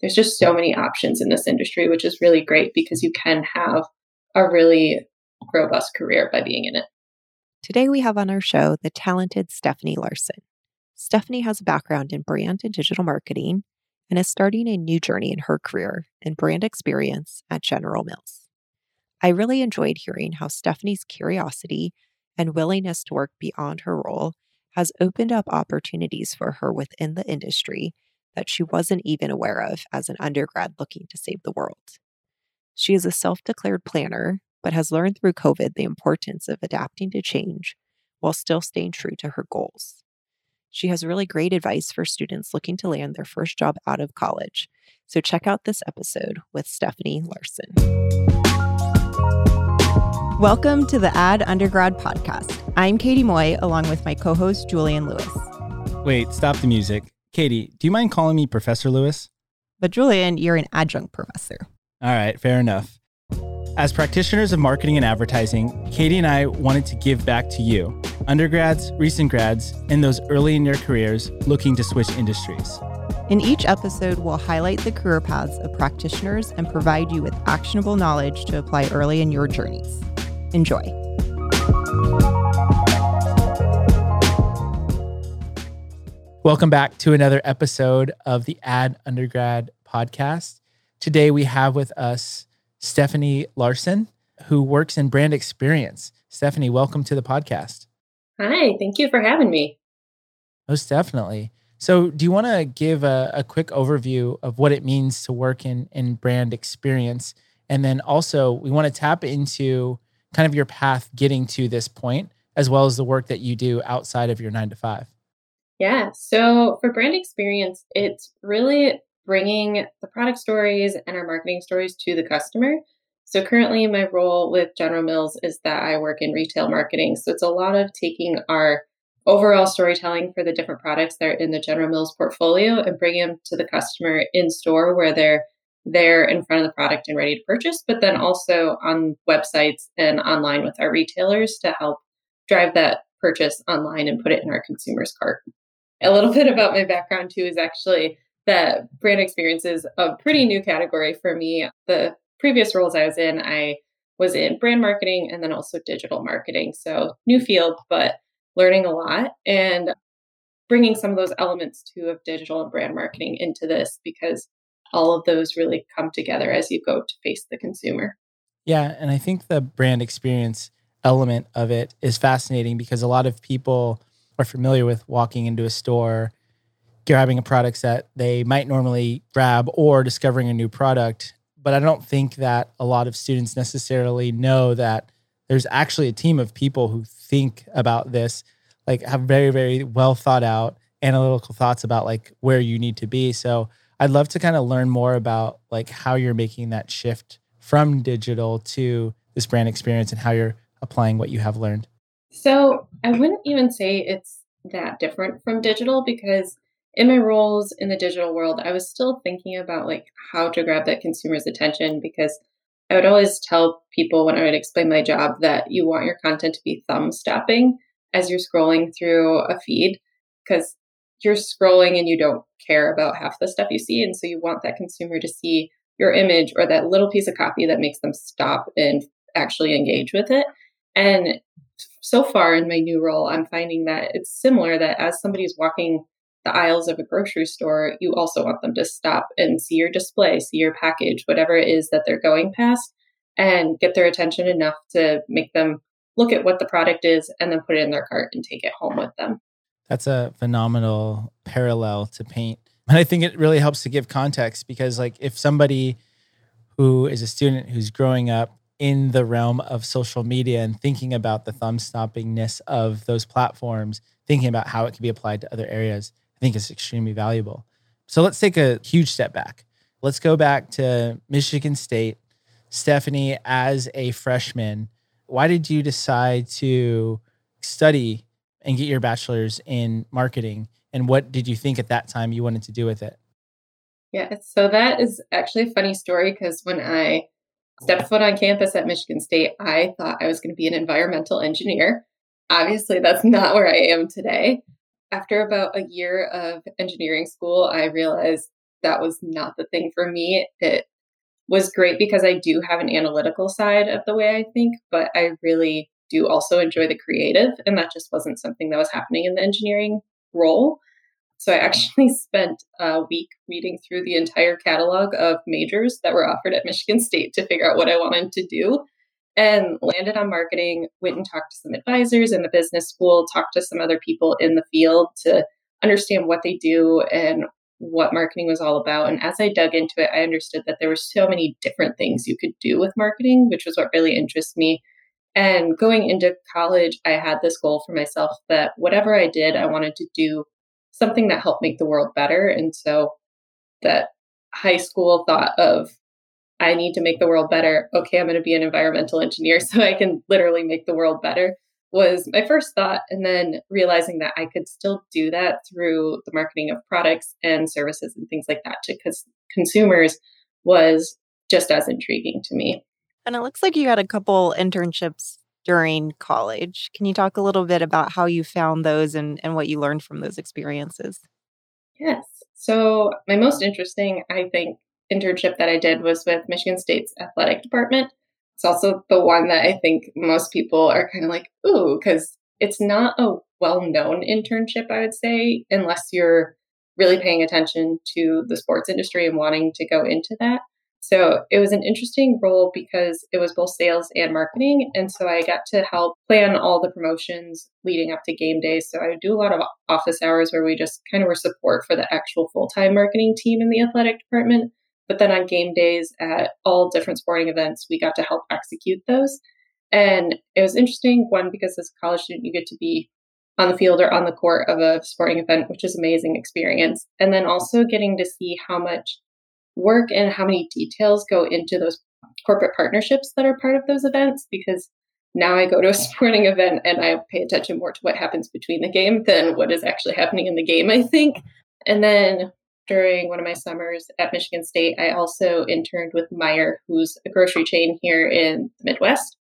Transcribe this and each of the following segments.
there's just so many options in this industry, which is really great because you can have a really robust career by being in it. Today, we have on our show the talented Stephanie Larson. Stephanie has a background in brand and digital marketing and is starting a new journey in her career in brand experience at General Mills. I really enjoyed hearing how Stephanie's curiosity and willingness to work beyond her role has opened up opportunities for her within the industry that she wasn't even aware of as an undergrad looking to save the world. She is a self declared planner, but has learned through COVID the importance of adapting to change while still staying true to her goals. She has really great advice for students looking to land their first job out of college. So check out this episode with Stephanie Larson. Welcome to the Ad Undergrad Podcast. I'm Katie Moy, along with my co host, Julian Lewis. Wait, stop the music. Katie, do you mind calling me Professor Lewis? But Julian, you're an adjunct professor. All right, fair enough. As practitioners of marketing and advertising, Katie and I wanted to give back to you, undergrads, recent grads, and those early in your careers looking to switch industries. In each episode, we'll highlight the career paths of practitioners and provide you with actionable knowledge to apply early in your journeys. Enjoy. Welcome back to another episode of the Ad Undergrad podcast. Today we have with us Stephanie Larson, who works in brand experience. Stephanie, welcome to the podcast. Hi, thank you for having me. Most definitely. So, do you want to give a, a, quick overview of what it means to work in, in brand experience? And then also, we want to tap into kind of your path getting to this point, as well as the work that you do outside of your nine to five. Yeah. So for brand experience, it's really bringing the product stories and our marketing stories to the customer. So currently, my role with General Mills is that I work in retail marketing. So it's a lot of taking our overall storytelling for the different products that are in the General Mills portfolio and bringing them to the customer in store where they're there in front of the product and ready to purchase, but then also on websites and online with our retailers to help drive that purchase online and put it in our consumer's cart. A little bit about my background too is actually that brand experience is a pretty new category for me. The previous roles I was in, I was in brand marketing and then also digital marketing. So new field, but learning a lot and bringing some of those elements too of digital and brand marketing into this because all of those really come together as you go to face the consumer. Yeah. And I think the brand experience element of it is fascinating because a lot of people are familiar with walking into a store, grabbing a product that they might normally grab or discovering a new product. But I don't think that a lot of students necessarily know that there's actually a team of people who think about this, like have very, very well thought out analytical thoughts about like where you need to be. So I'd love to kind of learn more about like how you're making that shift from digital to this brand experience and how you're applying what you have learned. So I wouldn't even say it's that different from digital because in my roles in the digital world, I was still thinking about like how to grab that consumer's attention because I would always tell people when I would explain my job that you want your content to be thumb stopping as you're scrolling through a feed because you're scrolling and you don't care about half the stuff you see. And so you want that consumer to see your image or that little piece of copy that makes them stop and actually engage with it. And so far in my new role, I'm finding that it's similar that as somebody's walking the aisles of a grocery store, you also want them to stop and see your display, see your package, whatever it is that they're going past, and get their attention enough to make them look at what the product is and then put it in their cart and take it home with them. That's a phenomenal parallel to paint. And I think it really helps to give context because, like, if somebody who is a student who's growing up in the realm of social media and thinking about the thumb stoppingness of those platforms, thinking about how it can be applied to other areas, I think is extremely valuable. So let's take a huge step back. Let's go back to Michigan State. Stephanie, as a freshman, why did you decide to study and get your bachelor's in marketing? And what did you think at that time you wanted to do with it? Yeah, so that is actually a funny story because when I stepped foot on campus at Michigan State, I thought I was going to be an environmental engineer. Obviously, that's not where I am today. After about a year of engineering school, I realized that was not the thing for me. It was great because I do have an analytical side of the way I think, but I really do also enjoy the creative. And that just wasn't something that was happening in the engineering role. So I actually spent a week reading through the entire catalog of majors that were offered at Michigan State to figure out what I wanted to do and landed on marketing, went and talked to some advisors in the business school, talked to some other people in the field to understand what they do and what marketing was all about. And as I dug into it, I understood that there were so many different things you could do with marketing, which was what really interests me. And going into college, I had this goal for myself that whatever I did, I wanted to do something that helped make the world better. And so that high school thought of I need to make the world better. Okay, I'm going to be an environmental engineer so I can literally make the world better was my first thought. And then realizing that I could still do that through the marketing of products and services and things like that to cons- consumers was just as intriguing to me. And it looks like you had a couple internships during college. Can you talk a little bit about how you found those and, and what you learned from those experiences? Yes. So, my most interesting, I think, internship that I did was with Michigan State's athletic department. It's also the one that I think most people are kind of like, ooh, because it's not a well known internship, I would say, unless you're really paying attention to the sports industry and wanting to go into that. So it was an interesting role because it was both sales and marketing. And so I got to help plan all the promotions leading up to game days. So I would do a lot of office hours where we just kind of were support for the actual full time marketing team in the athletic department. But then on game days at all different sporting events, we got to help execute those. And it was interesting, one, because as a college student, you get to be on the field or on the court of a sporting event, which is amazing experience. And then also getting to see how much work and how many details go into those corporate partnerships that are part of those events because now I go to a sporting event and I pay attention more to what happens between the game than what is actually happening in the game, I think. And then during one of my summers at Michigan State, I also interned with Meijer, who's a grocery chain here in the Midwest.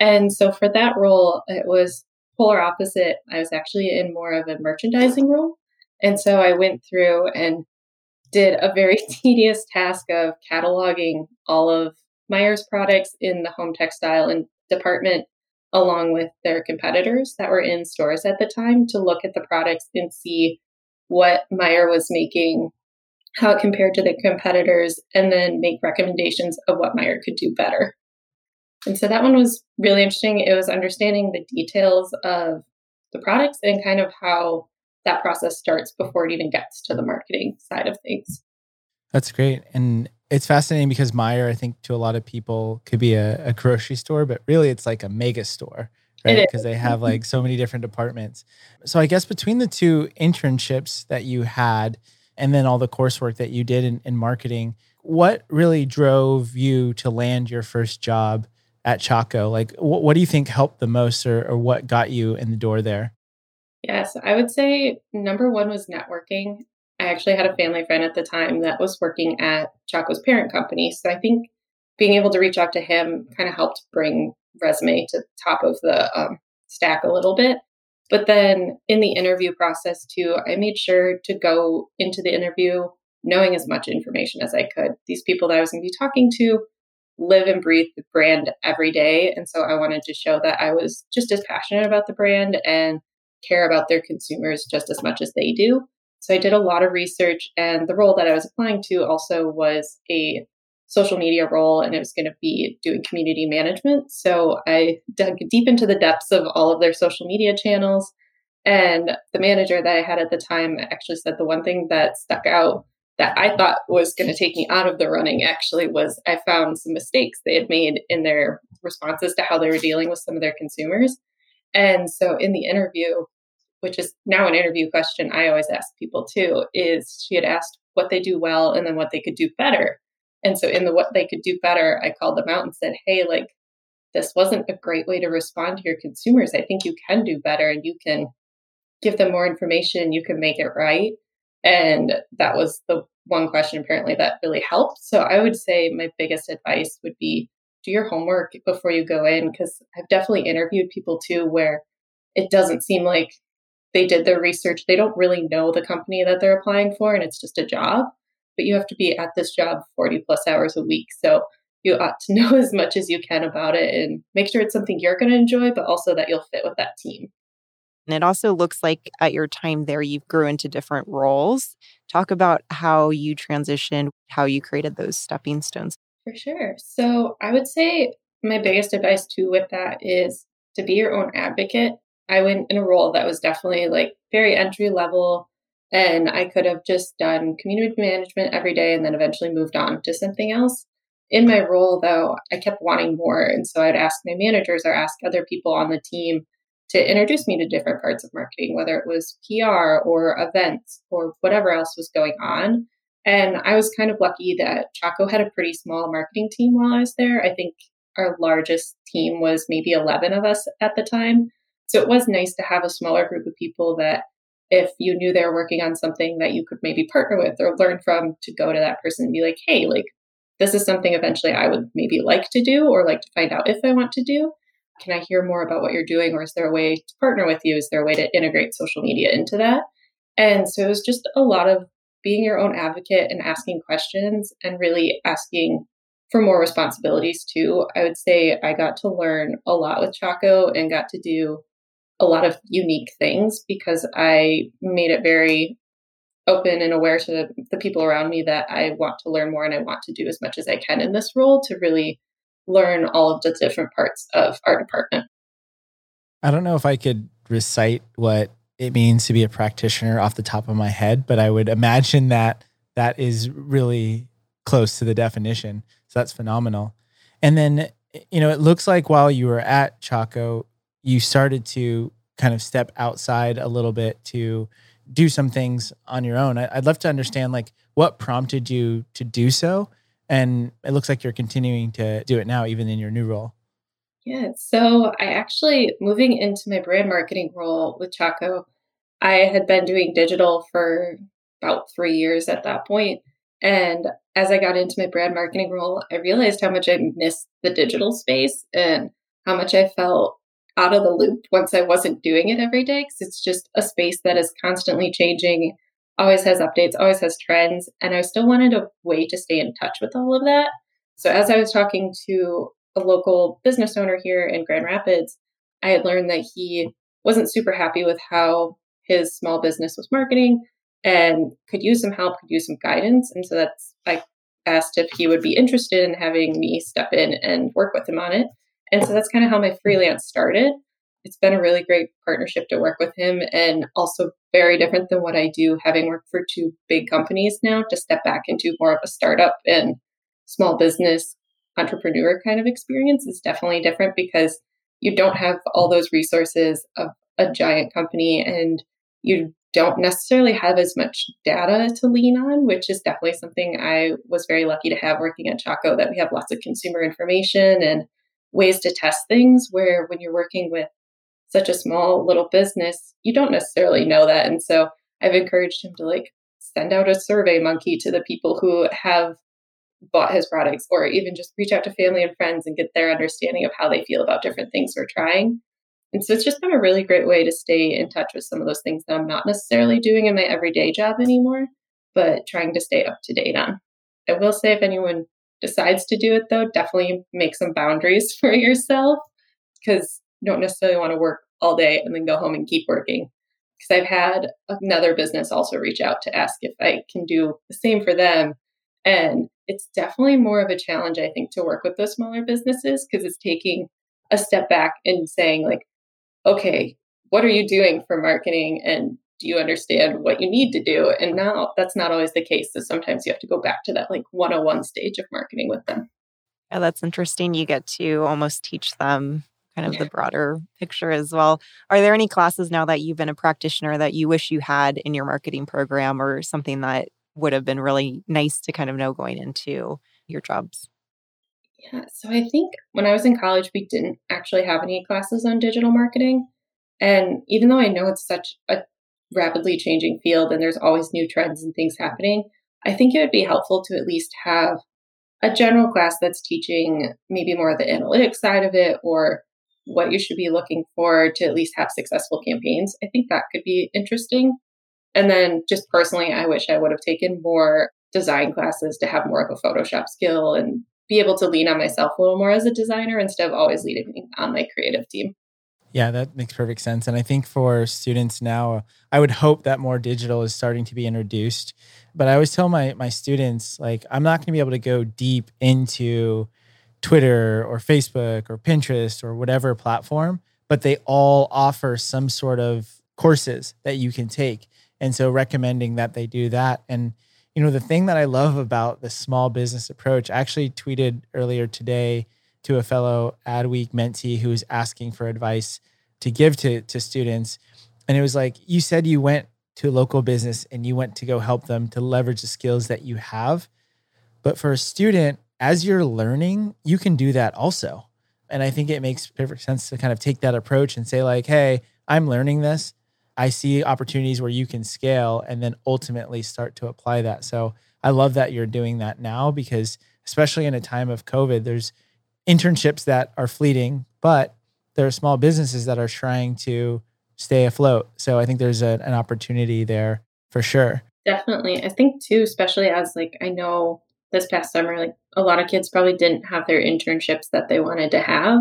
And so for that role, it was polar opposite. I was actually in more of a merchandising role. And so I went through and did a very tedious task of cataloging all of Meijer's products in the home textile and department along with their competitors that were in stores at the time to look at the products and see what Meijer was making, how it compared to the competitors, and then make recommendations of what Meijer could do better. And so that one was really interesting. It was understanding the details of the products and kind of how that process starts before it even gets to the marketing side of things. That's great. And it's fascinating because Meijer, I think to a lot of people could be a, a grocery store, but really it's like a mega store, right? Because they have like so many different departments. So I guess between the two internships that you had and then all the coursework that you did in, in marketing, what really drove you to land your first job at Chaco? Like, what, what do you think helped the most or, or what got you in the door there? Yes, I would say number one was networking. I actually had a family friend at the time that was working at Chaco's parent company. So I think being able to reach out to him kind of helped bring resume to the top of the um, stack a little bit. But then in the interview process too, I made sure to go into the interview knowing as much information as I could. These people that I was going to be talking to live and breathe the brand every day. And so I wanted to show that I was just as passionate about the brand and care about their consumers just as much as they do. So I did a lot of research, and the role that I was applying to also was a social media role, and it was going to be doing community management. So I dug deep into the depths of all of their social media channels. And the manager that I had at the time actually said the one thing that stuck out that I thought was going to take me out of the running actually was I found some mistakes they had made in their responses to how they were dealing with some of their consumers. And so in the interview, which is now an interview question I always ask people too, is she had asked what they do well and then what they could do better. And so in the what they could do better, I called them out and said, hey, like, this wasn't a great way to respond to your consumers. I think you can do better and you can give them more information, you can make it right. And that was the one question apparently that really helped. So I would say my biggest advice would be do your homework before you go in because I've definitely interviewed people too where it doesn't seem like they did their research. They don't really know the company that they're applying for and it's just a job. but you have to be at this job 40 plus hours a week. So you ought to know as much as you can about it and make sure it's something you're going to enjoy, but also that you'll fit with that team. And it also looks like at your time there, you've grew into different roles. Talk about how you transitioned, how you created those stepping stones. For sure. So I would say my biggest advice too with that is to be your own advocate. I went in a role that was definitely like very entry level, and I could have just done community management every day and then eventually moved on to something else. In my role, though, I kept wanting more. And so I'd ask my managers or ask other people on the team to introduce me to different parts of marketing, whether it was PR or events or whatever else was going on. And I was kind of lucky that Chaco had a pretty small marketing team while I was there. I think our largest team was maybe 11 of us at the time. So it was nice to have a smaller group of people that if you knew they were working on something that you could maybe partner with or learn from to go to that person and be like, hey, like this is something eventually I would maybe like to do or like to find out if I want to do. Can I hear more about what you're doing? Or is there a way to partner with you? Is there a way to integrate social media into that? And so it was just a lot of being your own advocate and asking questions and really asking for more responsibilities too. I would say I got to learn a lot with Chaco and got to do a lot of unique things because I made it very open and aware to the people around me that I want to learn more and I want to do as much as I can in this role to really learn all of the different parts of our department. I don't know if I could recite what it means to be a practitioner off the top of my head, but I would imagine that that is really close to the definition. So that's phenomenal. And then, you know, it looks like while you were at Chaco, you started to kind of step outside a little bit to do some things on your own. I'd love to understand like what prompted you to do so. And it looks like you're continuing to do it now, even in your new role. Yeah. So I actually, moving into my brand marketing role with Chaco, I had been doing digital for about three years at that point. And as I got into my brand marketing role, I realized how much I missed the digital space and how much I felt out of the loop once I wasn't doing it every day because it's just a space that is constantly changing, always has updates, always has trends. And I still wanted a way to stay in touch with all of that. So as I was talking to a local business owner here in Grand Rapids, I had learned that he wasn't super happy with how his small business was marketing and could use some help, could use some guidance. And so that's, I asked if he would be interested in having me step in and work with him on it. And so that's kind of how my freelance started. It's been a really great partnership to work with him and also very different than what I do, having worked for two big companies now to step back into more of a startup and small business entrepreneur kind of experience is definitely different because you don't have all those resources of a giant company and you don't necessarily have as much data to lean on, which is definitely something I was very lucky to have working at Chaco that we have lots of consumer information and ways to test things where when you're working with such a small little business, you don't necessarily know that. And so I've encouraged him to like send out a survey monkey to the people who have bought his products or even just reach out to family and friends and get their understanding of how they feel about different things we're trying. And so it's just been a really great way to stay in touch with some of those things that I'm not necessarily doing in my everyday job anymore, but trying to stay up to date on. I will say if anyone decides to do it though, definitely make some boundaries for yourself because you don't necessarily want to work all day and then go home and keep working. Because I've had another business also reach out to ask if I can do the same for them. And it's definitely more of a challenge, I think, to work with those smaller businesses because it's taking a step back and saying, like, okay, what are you doing for marketing? And do you understand what you need to do? And now that's not always the case. So sometimes you have to go back to that like 101 stage of marketing with them. Yeah, that's interesting. You get to almost teach them kind of the broader picture as well. Are there any classes now that you've been a practitioner that you wish you had in your marketing program or something that would have been really nice to kind of know going into your jobs? Yeah, so I think when I was in college, we didn't actually have any classes on digital marketing. And even though I know it's such a rapidly changing field and there's always new trends and things mm-hmm. happening, I think it would be helpful to at least have a general class that's teaching maybe more of the analytics side of it or what you should be looking for to at least have successful campaigns. I think that could be interesting. And then just personally, I wish I would have taken more design classes to have more of a Photoshop skill and be able to lean on myself a little more as a designer instead of always leading on my creative team. Yeah, that makes perfect sense. And I think for students now, I would hope that more digital is starting to be introduced. But I always tell my my students like I'm not going to be able to go deep into Twitter or Facebook or Pinterest or whatever platform, but they all offer some sort of courses that you can take. And so recommending that they do that and you know the thing that I love about the small business approach, I actually tweeted earlier today to a fellow Adweek mentee who was asking for advice to give to, to students. And it was like, you said you went to a local business and you went to go help them to leverage the skills that you have. But for a student, as you're learning, you can do that also. And I think it makes perfect sense to kind of take that approach and say, like, hey, I'm learning this. I see opportunities where you can scale and then ultimately start to apply that. So I love that you're doing that now because, especially in a time of COVID, there's internships that are fleeting, but there are small businesses that are trying to stay afloat. So I think there's a, an opportunity there for sure. Definitely. I think too, especially as like I know this past summer, like a lot of kids probably didn't have their internships that they wanted to have.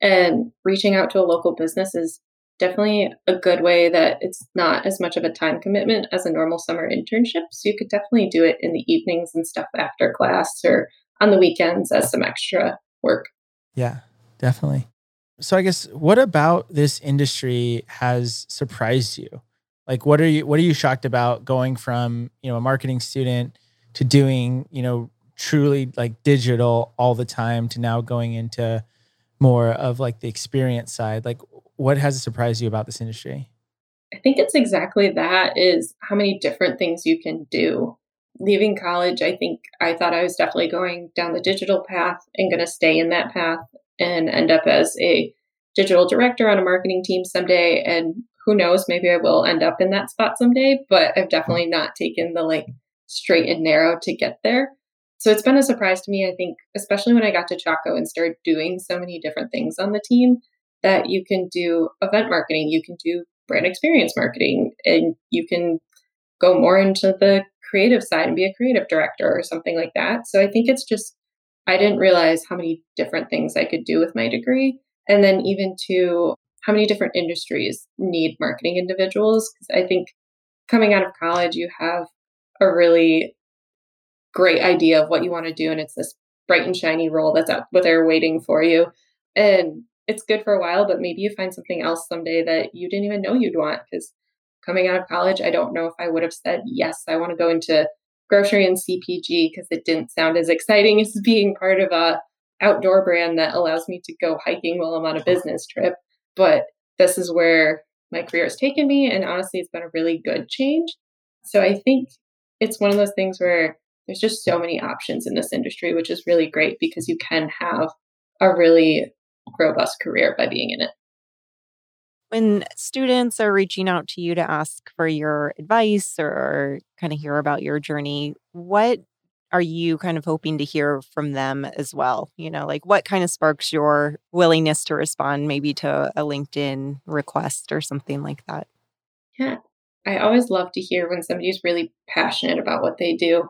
And reaching out to a local business is definitely a good way that it's not as much of a time commitment as a normal summer internship. So you could definitely do it in the evenings and stuff after class or on the weekends as some extra work. Yeah, definitely. So I guess what about this industry has surprised you? Like what are you what are you shocked about going from, you know, a marketing student to doing, you know, truly like digital all the time to now going into more of like the experience side? Like what has surprised you about this industry? I think it's exactly that is how many different things you can do leaving college, I think I thought I was definitely going down the digital path and going to stay in that path and end up as a digital director on a marketing team someday. And who knows, maybe I will end up in that spot someday, but I've definitely not taken the like straight and narrow to get there. So it's been a surprise to me, I think, especially when I got to Chaco and started doing so many different things on the team that you can do event marketing, you can do brand experience marketing, and you can go more into the creative side and be a creative director or something like that. So I think it's just, I didn't realize how many different things I could do with my degree. And then even to how many different industries need marketing individuals. Because I think coming out of college, you have a really great idea of what you want to do. And it's this bright and shiny role that's out there waiting for you. And it's good for a while, but maybe you find something else someday that you didn't even know you'd want. Because coming out of college, I don't know if I would have said, yes, I want to go into grocery and CPG because it didn't sound as exciting as being part of a outdoor brand that allows me to go hiking while I'm on a business trip. But this is where my career has taken me. And honestly, it's been a really good change. So I think it's one of those things where there's just so many options in this industry, which is really great because you can have a really robust career by being in it. When students are reaching out to you to ask for your advice or kind of hear about your journey, what are you kind of hoping to hear from them as well? You know, like what kind of sparks your willingness to respond maybe to a LinkedIn request or something like that? Yeah. I always love to hear when somebody's really passionate about what they do.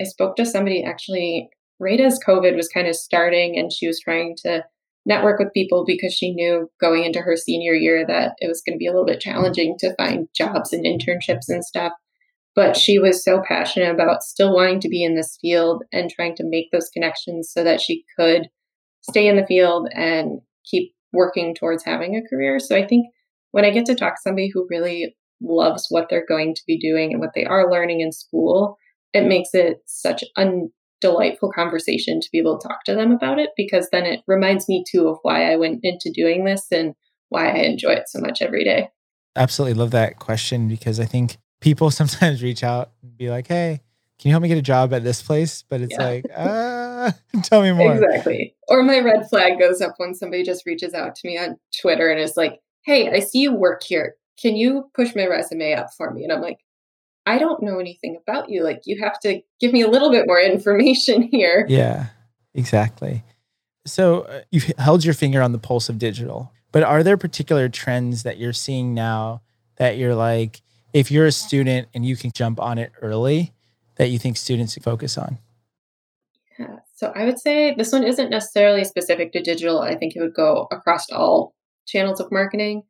I spoke to somebody actually right as COVID was kind of starting and she was trying to network with people because she knew going into her senior year that it was going to be a little bit challenging to find jobs and internships and stuff. But she was so passionate about still wanting to be in this field and trying to make those connections so that she could stay in the field and keep working towards having a career. So I think when I get to talk to somebody who really loves what they're going to be doing and what they are learning in school, it makes it such an delightful conversation to be able to talk to them about it because then it reminds me too of why I went into doing this and why I enjoy it so much every day. Absolutely love that question because I think people sometimes reach out and be like, "Hey, can you help me get a job at this place?" But it's yeah. like, uh, tell me more. Exactly. Or my red flag goes up when somebody just reaches out to me on Twitter and is like, "Hey, I see you work here. Can you push my resume up for me?" And I'm like, I don't know anything about you. Like, you have to give me a little bit more information here. Yeah, exactly. So, uh, you've held your finger on the pulse of digital, but are there particular trends that you're seeing now that you're like, if you're a student and you can jump on it early, that you think students should focus on? Yeah. So I would say this one isn't necessarily specific to digital. I think it would go across all channels of marketing.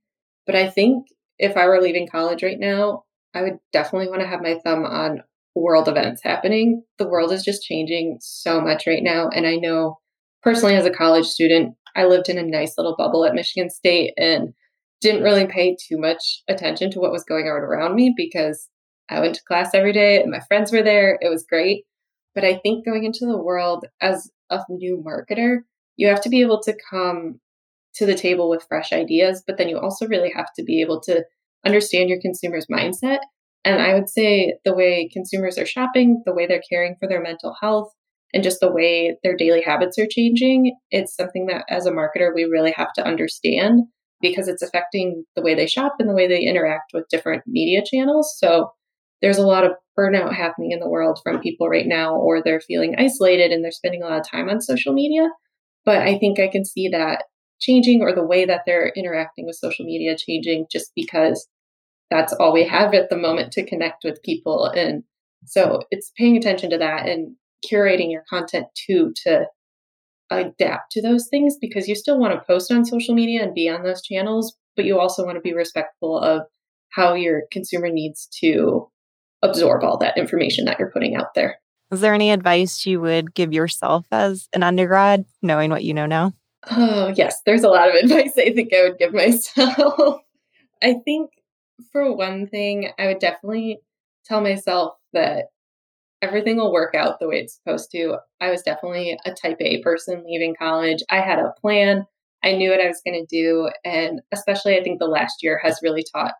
But I think if I were leaving college right now, I would definitely want to have my thumb on world events happening. The world is just changing so much right now. And I know personally, as a college student, I lived in a nice little bubble at Michigan State and didn't really pay too much attention to what was going on around me because I went to class every day and my friends were there. It was great. But I think going into the world as a new marketer, you have to be able to come to the table with fresh ideas, but then you also really have to be able to understand your consumer's mindset. And I would say the way consumers are shopping, the way they're caring for their mental health, and just the way their daily habits are changing, it's something that as a marketer, we really have to understand because it's affecting the way they shop and the way they interact with different media channels. So there's a lot of burnout happening in the world from people right now, or they're feeling isolated and they're spending a lot of time on social media. But I think I can see that changing or the way that they're interacting with social media changing just because that's all we have at the moment to connect with people. And so it's paying attention to that and curating your content too to adapt to those things because you still want to post on social media and be on those channels, but you also want to be respectful of how your consumer needs to absorb all that information that you're putting out there. Is there any advice you would give yourself as an undergrad, knowing what you know now? Oh, yes. There's a lot of advice I think I would give myself. I think for one thing, I would definitely tell myself that everything will work out the way it's supposed to. I was definitely a type A person leaving college. I had a plan. I knew what I was going to do. And especially, I think the last year has really taught,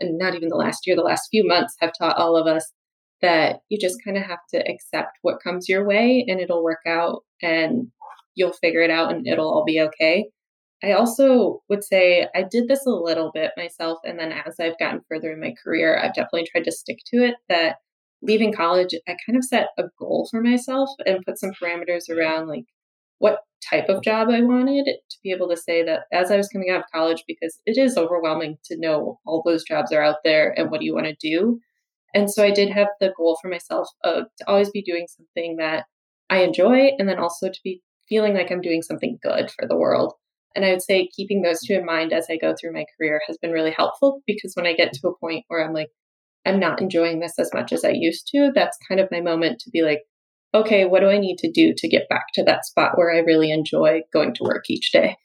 and not even the last year, the last few months have taught all of us that you just kind of have to accept what comes your way and it'll work out and you'll figure it out and it'll all be okay. I also would say I did this a little bit myself. And then as I've gotten further in my career, I've definitely tried to stick to it that leaving college, I kind of set a goal for myself and put some parameters around like what type of job I wanted to be able to say that as I was coming out of college, because it is overwhelming to know all those jobs are out there and what do you want to do. And so I did have the goal for myself of to always be doing something that I enjoy and then also to be feeling like I'm doing something good for the world. And I would say keeping those two in mind as I go through my career has been really helpful because when I get to a point where I'm like, I'm not enjoying this as much as I used to, that's kind of my moment to be like, okay, what do I need to do to get back to that spot where I really enjoy going to work each day?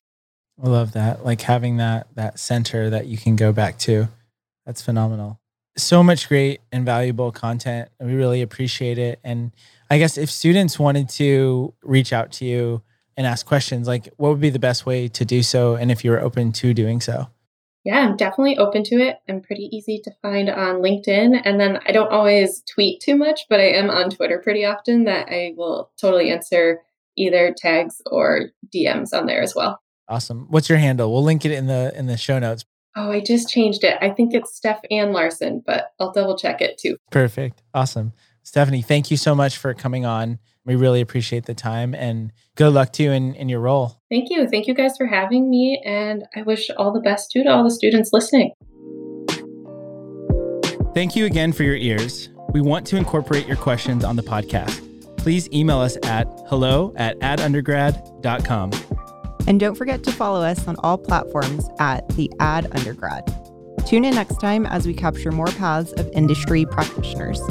I love that. Like having that that center that you can go back to. That's phenomenal. So much great and valuable content. We really appreciate it. And I guess if students wanted to reach out to you and ask questions, like what would be the best way to do so? And if you're open to doing so? Yeah, I'm definitely open to it. I'm pretty easy to find on LinkedIn. And then I don't always tweet too much, but I am on Twitter pretty often that I will totally answer either tags or DMs on there as well. Awesome. What's your handle? We'll link it in the in the show notes. Oh, I just changed it. I think it's Steph Ann Larson, but I'll double check it too. Perfect. Awesome. Stephanie, thank you so much for coming on. We really appreciate the time and good luck to you in, in your role. Thank you. Thank you guys for having me. And I wish all the best too to all the students listening. Thank you again for your ears. We want to incorporate your questions on the podcast. Please email us at hello at adundergrad.com. And don't forget to follow us on all platforms at the Ad Undergrad. Tune in next time as we capture more paths of industry practitioners.